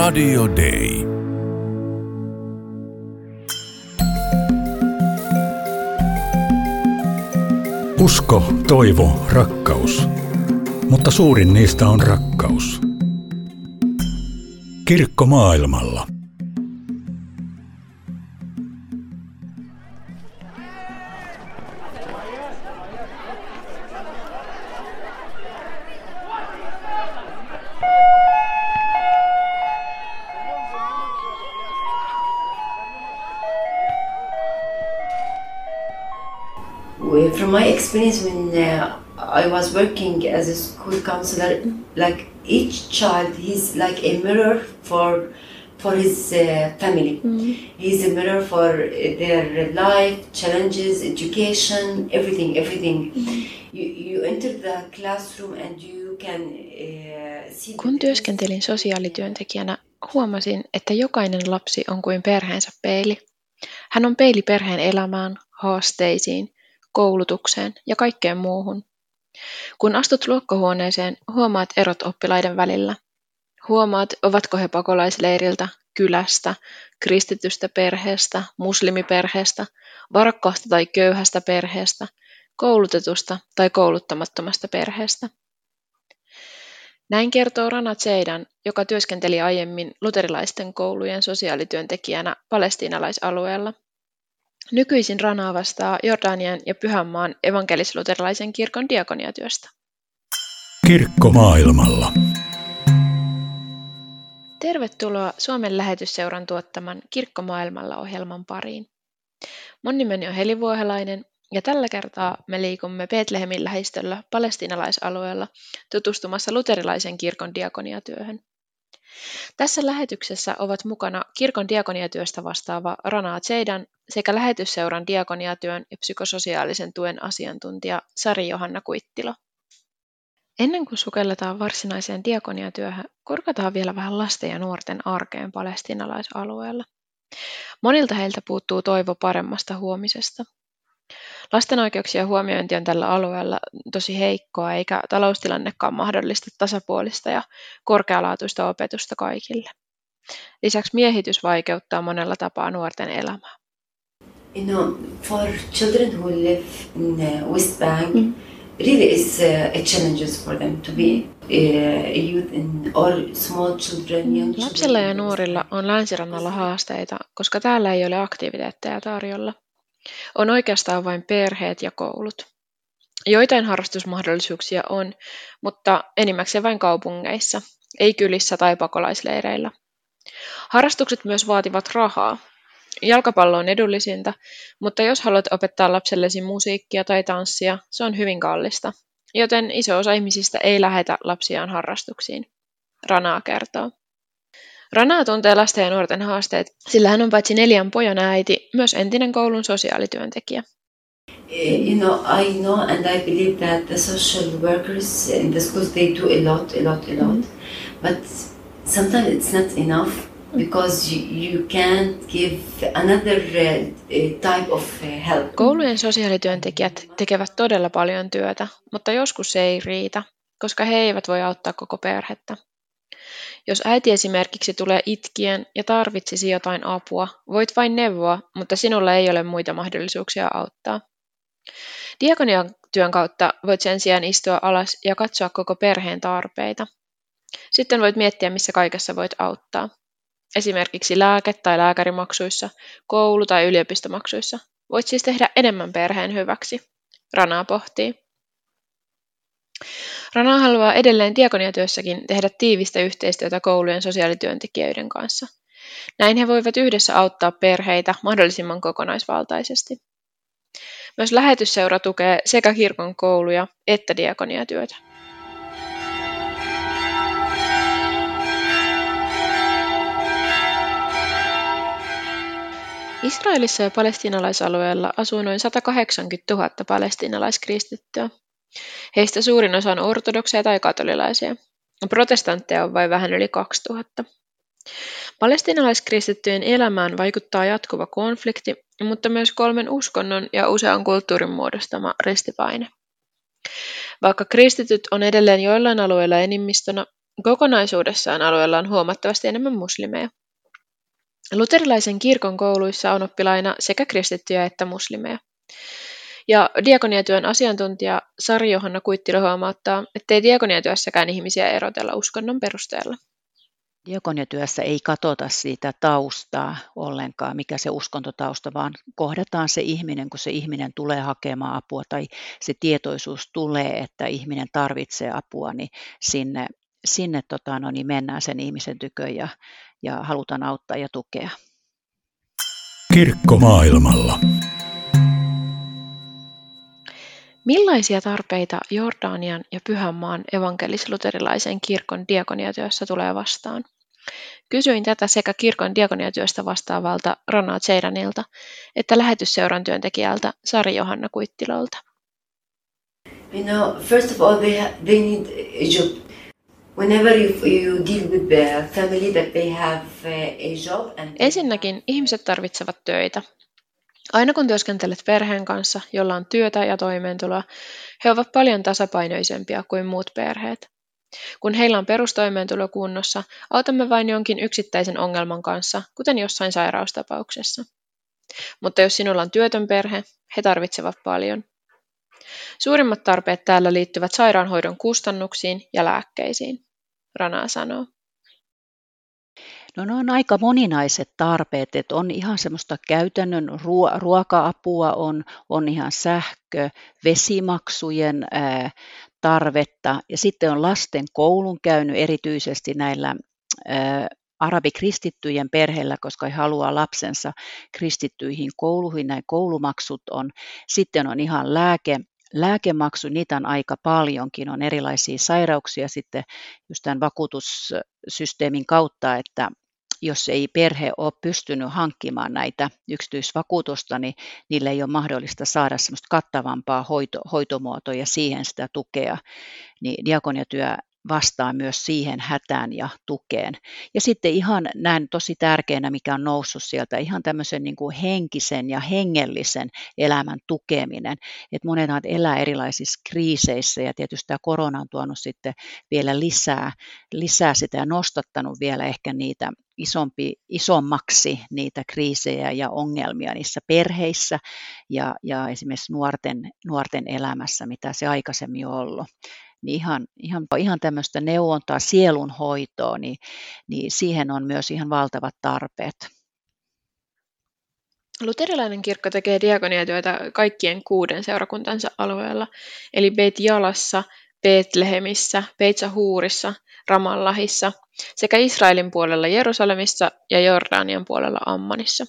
Radio Day. Usko, toivo, rakkaus. Mutta suurin niistä on rakkaus. Kirkko maailmalla. From my experience when uh, I was working as a school counselor, like each child, he's like a mirror for for his uh, family. He's a mirror for uh, their life, challenges, education, everything, everything. You, you enter the classroom and you can uh, see. Kun työskentelin sosiaalityöntekijänä, huomasin, että jokainen lapsi on kuin perheensä peili. Hän on peili perheen elämään, haasteisiin, koulutukseen ja kaikkeen muuhun. Kun astut luokkahuoneeseen, huomaat erot oppilaiden välillä. Huomaat, ovatko he pakolaisleiriltä, kylästä, kristitystä perheestä, muslimiperheestä, varakkaasta tai köyhästä perheestä, koulutetusta tai kouluttamattomasta perheestä. Näin kertoo Rana Zeidan, joka työskenteli aiemmin luterilaisten koulujen sosiaalityöntekijänä palestiinalaisalueella. Nykyisin Rana vastaa Jordanian ja Pyhänmaan evankelis-luterilaisen kirkon diakoniatyöstä. Kirkko maailmalla. Tervetuloa Suomen lähetysseuran tuottaman Kirkko maailmalla ohjelman pariin. Mun nimeni on Heli Vuohelainen ja tällä kertaa me liikumme Betlehemin lähistöllä palestiinalaisalueella tutustumassa luterilaisen kirkon diakoniatyöhön. Tässä lähetyksessä ovat mukana kirkon diakoniatyöstä vastaava Rana Zeidan sekä lähetysseuran diakoniatyön ja psykososiaalisen tuen asiantuntija Sari Johanna Kuittilo. Ennen kuin sukelletaan varsinaiseen diakoniatyöhön, kurkataan vielä vähän lasten ja nuorten arkeen palestiinalaisalueella. Monilta heiltä puuttuu toivo paremmasta huomisesta. Lasten oikeuksien huomiointi on tällä alueella tosi heikkoa, eikä taloustilannekaan mahdollista tasapuolista ja korkealaatuista opetusta kaikille. Lisäksi miehitys vaikeuttaa monella tapaa nuorten elämää. You know, for children who live in uh, West Bank, really is uh, a challenges for them to be uh, Lapsilla ja nuorilla on länsirannalla haasteita, koska täällä ei ole aktiviteetteja tarjolla. On oikeastaan vain perheet ja koulut. Joitain harrastusmahdollisuuksia on, mutta enimmäkseen vain kaupungeissa, ei kylissä tai pakolaisleireillä. Harrastukset myös vaativat rahaa. Jalkapallo on edullisinta, mutta jos haluat opettaa lapsellesi musiikkia tai tanssia, se on hyvin kallista, joten iso osa ihmisistä ei lähetä lapsiaan harrastuksiin. Ranaa kertoo. Ranaa tuntee lasten ja nuorten haasteet, sillä hän on paitsi neljän pojan äiti, myös entinen koulun sosiaalityöntekijä. Uh, you know, I know and I believe that the social workers in the schools they do a lot, a lot, a lot, but sometimes it's not enough because you, you can't give another uh, uh, type of help. Koulujen sosiaalityöntekijät tekevät todella paljon työtä, mutta joskus se ei riitä, koska he eivät voi auttaa koko perhettä. Jos äiti esimerkiksi tulee itkien ja tarvitsisi jotain apua, voit vain neuvoa, mutta sinulla ei ole muita mahdollisuuksia auttaa. Diakonian työn kautta voit sen sijaan istua alas ja katsoa koko perheen tarpeita. Sitten voit miettiä, missä kaikessa voit auttaa. Esimerkiksi lääke- tai lääkärimaksuissa, koulu- tai yliopistomaksuissa. Voit siis tehdä enemmän perheen hyväksi. Ranaa pohtii. Rana haluaa edelleen diakoniatyössäkin tehdä tiivistä yhteistyötä koulujen sosiaalityöntekijöiden kanssa. Näin he voivat yhdessä auttaa perheitä mahdollisimman kokonaisvaltaisesti. Myös lähetysseura tukee sekä kirkon kouluja että diakoniatyötä. Israelissa ja palestiinalaisalueella asuu noin 180 000 palestiinalaiskristittyä. Heistä suurin osa on ortodokseja tai katolilaisia. Protestantteja on vain vähän yli 2000. Palestiinalaiskristittyjen elämään vaikuttaa jatkuva konflikti, mutta myös kolmen uskonnon ja usean kulttuurin muodostama ristipaine. Vaikka kristityt on edelleen joillain alueilla enimmistönä, Kokonaisuudessaan alueella on huomattavasti enemmän muslimeja. Luterilaisen kirkon kouluissa on oppilaina sekä kristittyjä että muslimeja. Ja diakoniatyön asiantuntija Sari Johanna Kuittila huomauttaa, ettei diakoniatyössäkään ihmisiä erotella uskonnon perusteella. Diakoniatyössä ei katsota siitä taustaa ollenkaan, mikä se uskontotausta, vaan kohdataan se ihminen, kun se ihminen tulee hakemaan apua tai se tietoisuus tulee, että ihminen tarvitsee apua, niin sinne, sinne tota, no, niin mennään sen ihmisen tykö ja, ja halutaan auttaa ja tukea. Kirkko maailmalla. Millaisia tarpeita Jordanian ja Pyhänmaan evankelis-luterilaisen kirkon diakoniatyössä tulee vastaan? Kysyin tätä sekä kirkon diakoniatyöstä vastaavalta Rana Tseiranilta että lähetysseuran työntekijältä Sari Johanna Kuittilalta. You know, first of all, they, ha- they need a job. Whenever you, you deal with the family that they have uh, a job and Ensinnäkin ihmiset tarvitsevat töitä. Aina kun työskentelet perheen kanssa, jolla on työtä ja toimeentuloa, he ovat paljon tasapainoisempia kuin muut perheet. Kun heillä on perustoimeentulo kunnossa, autamme vain jonkin yksittäisen ongelman kanssa, kuten jossain sairaustapauksessa. Mutta jos sinulla on työtön perhe, he tarvitsevat paljon. Suurimmat tarpeet täällä liittyvät sairaanhoidon kustannuksiin ja lääkkeisiin, Rana sanoo. No ne on aika moninaiset tarpeet, että on ihan semmoista käytännön ruo- ruoka-apua, on, on ihan sähkö, vesimaksujen ää, tarvetta. Ja sitten on lasten koulun käynyt erityisesti näillä ää, arabikristittyjen perheillä, koska he haluaa lapsensa kristittyihin kouluihin, näin koulumaksut on. Sitten on ihan lääke, lääkemaksu, niitä on aika paljonkin, on erilaisia sairauksia sitten just tämän vakuutussysteemin kautta, että jos ei perhe ole pystynyt hankkimaan näitä yksityisvakuutusta, niin niille ei ole mahdollista saada semmoista kattavampaa hoito, hoitomuotoa ja siihen sitä tukea. Niin diakoniatyö vastaa myös siihen hätään ja tukeen. Ja sitten ihan näen tosi tärkeänä, mikä on noussut sieltä, ihan tämmöisen niin kuin henkisen ja hengellisen elämän tukeminen. Että monet elää erilaisissa kriiseissä ja tietysti tämä korona on tuonut sitten vielä lisää, lisää sitä ja nostattanut vielä ehkä niitä isompi, isommaksi niitä kriisejä ja ongelmia niissä perheissä ja, ja esimerkiksi nuorten, nuorten elämässä, mitä se aikaisemmin on ollut niin ihan, ihan, ihan tämmöistä neuvontaa, sielunhoitoa, niin, niin siihen on myös ihan valtavat tarpeet. Luterilainen kirkko tekee diakoniatyötä kaikkien kuuden seurakuntansa alueella, eli Beit Jalassa, Betlehemissä, Peitsahuurissa, Ramallahissa sekä Israelin puolella Jerusalemissa ja Jordanian puolella Ammanissa.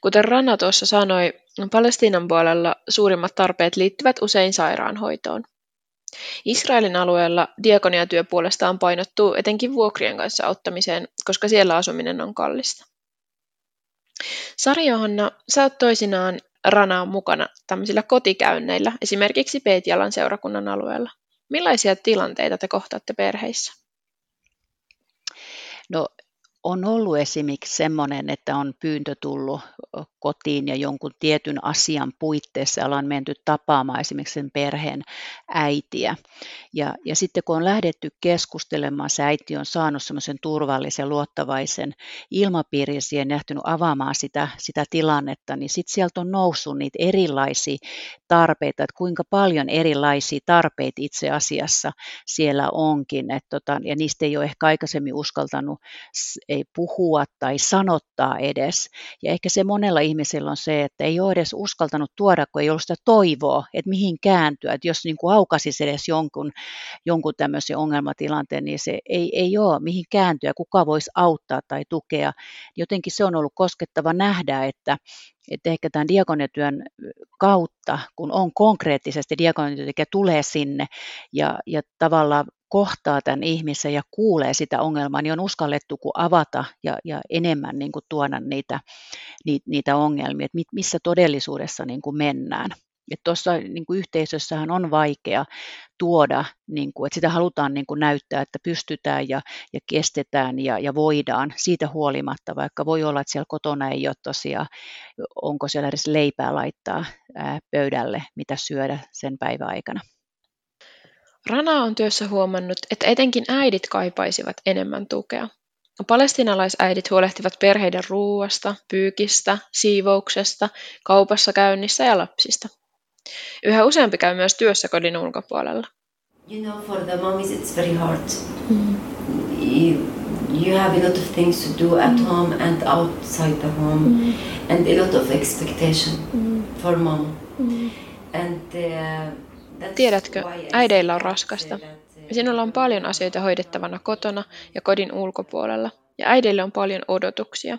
Kuten Rana tuossa sanoi, Palestiinan puolella suurimmat tarpeet liittyvät usein sairaanhoitoon. Israelin alueella diakoniatyö puolestaan painottuu etenkin vuokrien kanssa auttamiseen, koska siellä asuminen on kallista. Sari Johanna, sä oot toisinaan Ranaan mukana tämmöisillä kotikäynneillä, esimerkiksi Peetjalan seurakunnan alueella. Millaisia tilanteita te kohtaatte perheissä? No on ollut esimerkiksi semmoinen, että on pyyntö tullut kotiin ja jonkun tietyn asian puitteissa ollaan menty tapaamaan esimerkiksi sen perheen äitiä. Ja, ja sitten kun on lähdetty keskustelemaan, se äiti on saanut semmoisen turvallisen, luottavaisen ilmapiirin siihen, nähtynyt avaamaan sitä, sitä tilannetta, niin sitten sieltä on noussut niitä erilaisia tarpeita, että kuinka paljon erilaisia tarpeita itse asiassa siellä onkin. Et tota, ja niistä ei ole ehkä aikaisemmin uskaltanut ei puhua tai sanottaa edes. Ja ehkä se monella ihmisellä on se, että ei ole edes uskaltanut tuoda, kun ei ollut sitä toivoa, että mihin kääntyä. Että jos niin aukaisisi edes jonkun, jonkun tämmöisen ongelmatilanteen, niin se ei, ei ole mihin kääntyä, kuka voisi auttaa tai tukea. Jotenkin se on ollut koskettava nähdä, että, että ehkä tämän diakoniatyön kautta, kun on konkreettisesti diakoniatyöntekijä tulee sinne ja, ja tavallaan kohtaa tämän ihmisen ja kuulee sitä ongelmaa, niin on uskallettu kuin avata ja, ja enemmän niin kuin tuoda niitä, niitä, ongelmia, että missä todellisuudessa niin kuin mennään. Tuossa niin yhteisössähän on vaikea tuoda, niin kuin, että sitä halutaan niin kuin näyttää, että pystytään ja, ja kestetään ja, ja voidaan siitä huolimatta, vaikka voi olla, että siellä kotona ei ole tosiaan, onko siellä edes leipää laittaa ää, pöydälle, mitä syödä sen päivän aikana. Rana on työssä huomannut, että etenkin äidit kaipaisivat enemmän tukea. Palestinalaisäidit huolehtivat perheiden ruuasta, pyykistä, siivouksesta, kaupassa käynnissä ja lapsista. Yhä useampi käy myös työssä kodin ulkopuolella. You know, for the mommies it's very hard. Mm. You, you have a lot of things to do at mm. home and outside the home, mm. and a lot of expectation mm. for mom. Mm. And uh, Tiedätkö, äideillä on raskasta. Sinulla on paljon asioita hoidettavana kotona ja kodin ulkopuolella, ja äidille on paljon odotuksia.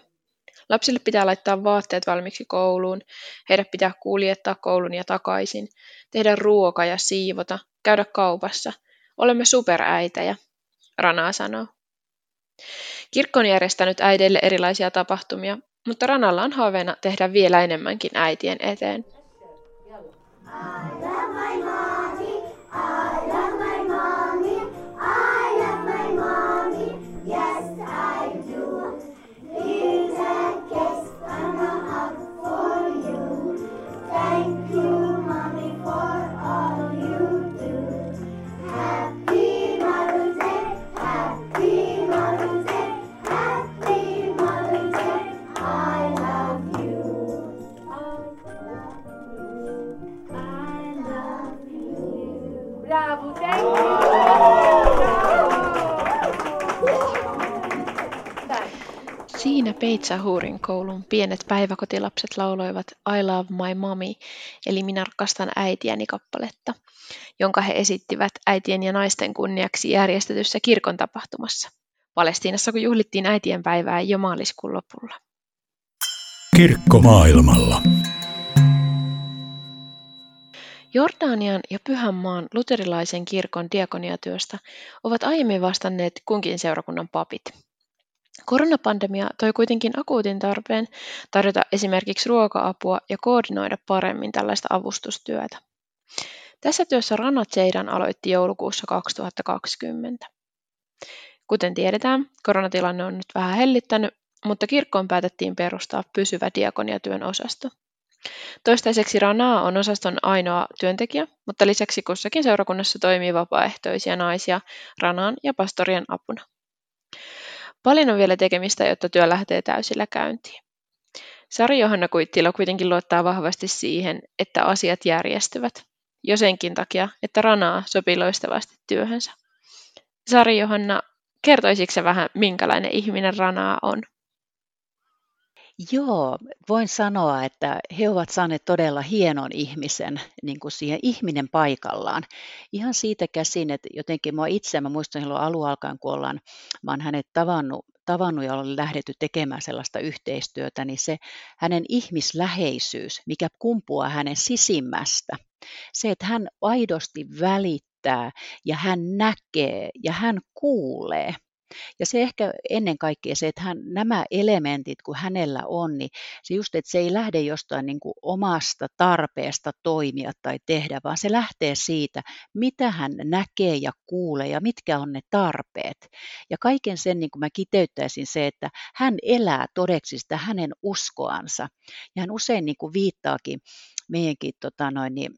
Lapsille pitää laittaa vaatteet valmiiksi kouluun, heidät pitää kuljettaa koulun ja takaisin, tehdä ruoka ja siivota, käydä kaupassa. Olemme superäitejä, Rana sanoo. Kirkko on järjestänyt äideille erilaisia tapahtumia, mutta Ranalla on haaveena tehdä vielä enemmänkin äitien eteen. Siinä Peitsahuurin koulun pienet päiväkotilapset lauloivat I love my mommy, eli minä rakastan äitiäni kappaletta, jonka he esittivät äitien ja naisten kunniaksi järjestetyssä kirkon tapahtumassa. Palestiinassa, kun juhlittiin äitien päivää jo maaliskuun lopulla. Kirkko maailmalla. Jordanian ja Pyhänmaan luterilaisen kirkon diakoniatyöstä ovat aiemmin vastanneet kunkin seurakunnan papit. Koronapandemia toi kuitenkin akuutin tarpeen tarjota esimerkiksi ruoka-apua ja koordinoida paremmin tällaista avustustyötä. Tässä työssä Rana Zeidan aloitti joulukuussa 2020. Kuten tiedetään, koronatilanne on nyt vähän hellittänyt, mutta kirkkoon päätettiin perustaa pysyvä diakoniatyön osasto. Toistaiseksi Ranaa on osaston ainoa työntekijä, mutta lisäksi kussakin seurakunnassa toimii vapaaehtoisia naisia Ranaan ja pastorien apuna. Paljon on vielä tekemistä, jotta työ lähtee täysillä käyntiin. Sari Johanna Kuittila kuitenkin luottaa vahvasti siihen, että asiat järjestyvät, jo senkin takia, että Ranaa sopii loistavasti työhönsä. Sari Johanna, kertoisitko vähän, minkälainen ihminen Ranaa on? Joo, voin sanoa, että he ovat saaneet todella hienon ihmisen niin kuin siihen ihminen paikallaan. Ihan siitä käsin, että jotenkin mua itse, mä muistan silloin alun alkaen, kun ollaan, mä olen hänet tavannut, tavannut ja olen lähdetty tekemään sellaista yhteistyötä, niin se hänen ihmisläheisyys, mikä kumpuaa hänen sisimmästä, se, että hän aidosti välittää ja hän näkee ja hän kuulee – ja se ehkä ennen kaikkea se, että hän, nämä elementit, kun hänellä on, niin se just, että se ei lähde jostain niin kuin omasta tarpeesta toimia tai tehdä, vaan se lähtee siitä, mitä hän näkee ja kuulee ja mitkä on ne tarpeet. Ja kaiken sen niin kuin mä kiteyttäisin se, että hän elää todeksi sitä hänen uskoansa. Ja hän usein niin kuin viittaakin meidänkin tota noin, niin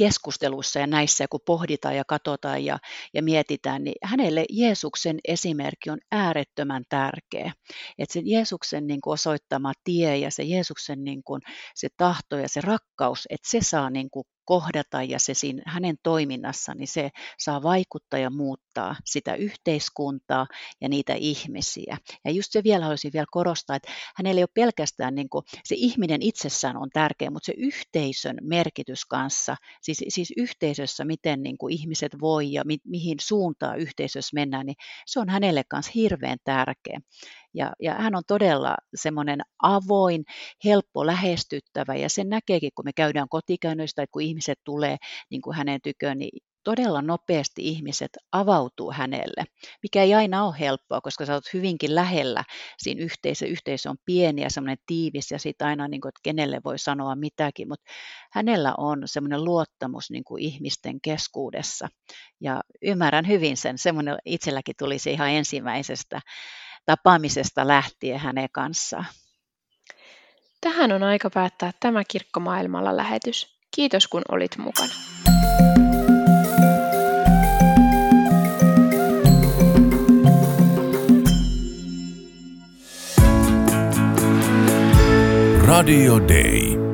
keskusteluissa ja näissä, kun pohditaan ja katsotaan ja, ja mietitään, niin hänelle Jeesuksen esimerkki on äärettömän tärkeä. Että se Jeesuksen niin kuin osoittama tie ja se Jeesuksen niin kuin, se tahto ja se rakkaus, että se saa niin kuin kohdata ja se siinä hänen toiminnassa, niin se saa vaikuttaa ja muuttaa sitä yhteiskuntaa ja niitä ihmisiä. Ja just se vielä haluaisin vielä korostaa, että hänellä ei ole pelkästään niin kuin, se ihminen itsessään on tärkeä, mutta se yhteisön merkitys kanssa, siis, siis yhteisössä, miten niin kuin ihmiset voi ja mi, mihin suuntaan yhteisössä mennään, niin se on hänelle kanssa hirveän tärkeä. Ja, ja hän on todella semmoinen avoin, helppo lähestyttävä ja sen näkeekin, kun me käydään kotikäynnöistä, että kun ihmiset tulee niin kuin hänen tyköön, niin todella nopeasti ihmiset avautuu hänelle, mikä ei aina ole helppoa, koska sä oot hyvinkin lähellä siinä yhteisö. Yhteisö on pieni ja semmoinen tiivis ja sitten aina, niin kuin, että kenelle voi sanoa mitäkin, mutta hänellä on semmoinen luottamus niin kuin ihmisten keskuudessa ja ymmärrän hyvin sen. Semmoinen itselläkin tuli se ihan ensimmäisestä tapaamisesta lähtien hänen kanssaan. Tähän on aika päättää tämä Kirkkomaailmalla lähetys. Kiitos kun olit mukana. Radio Day.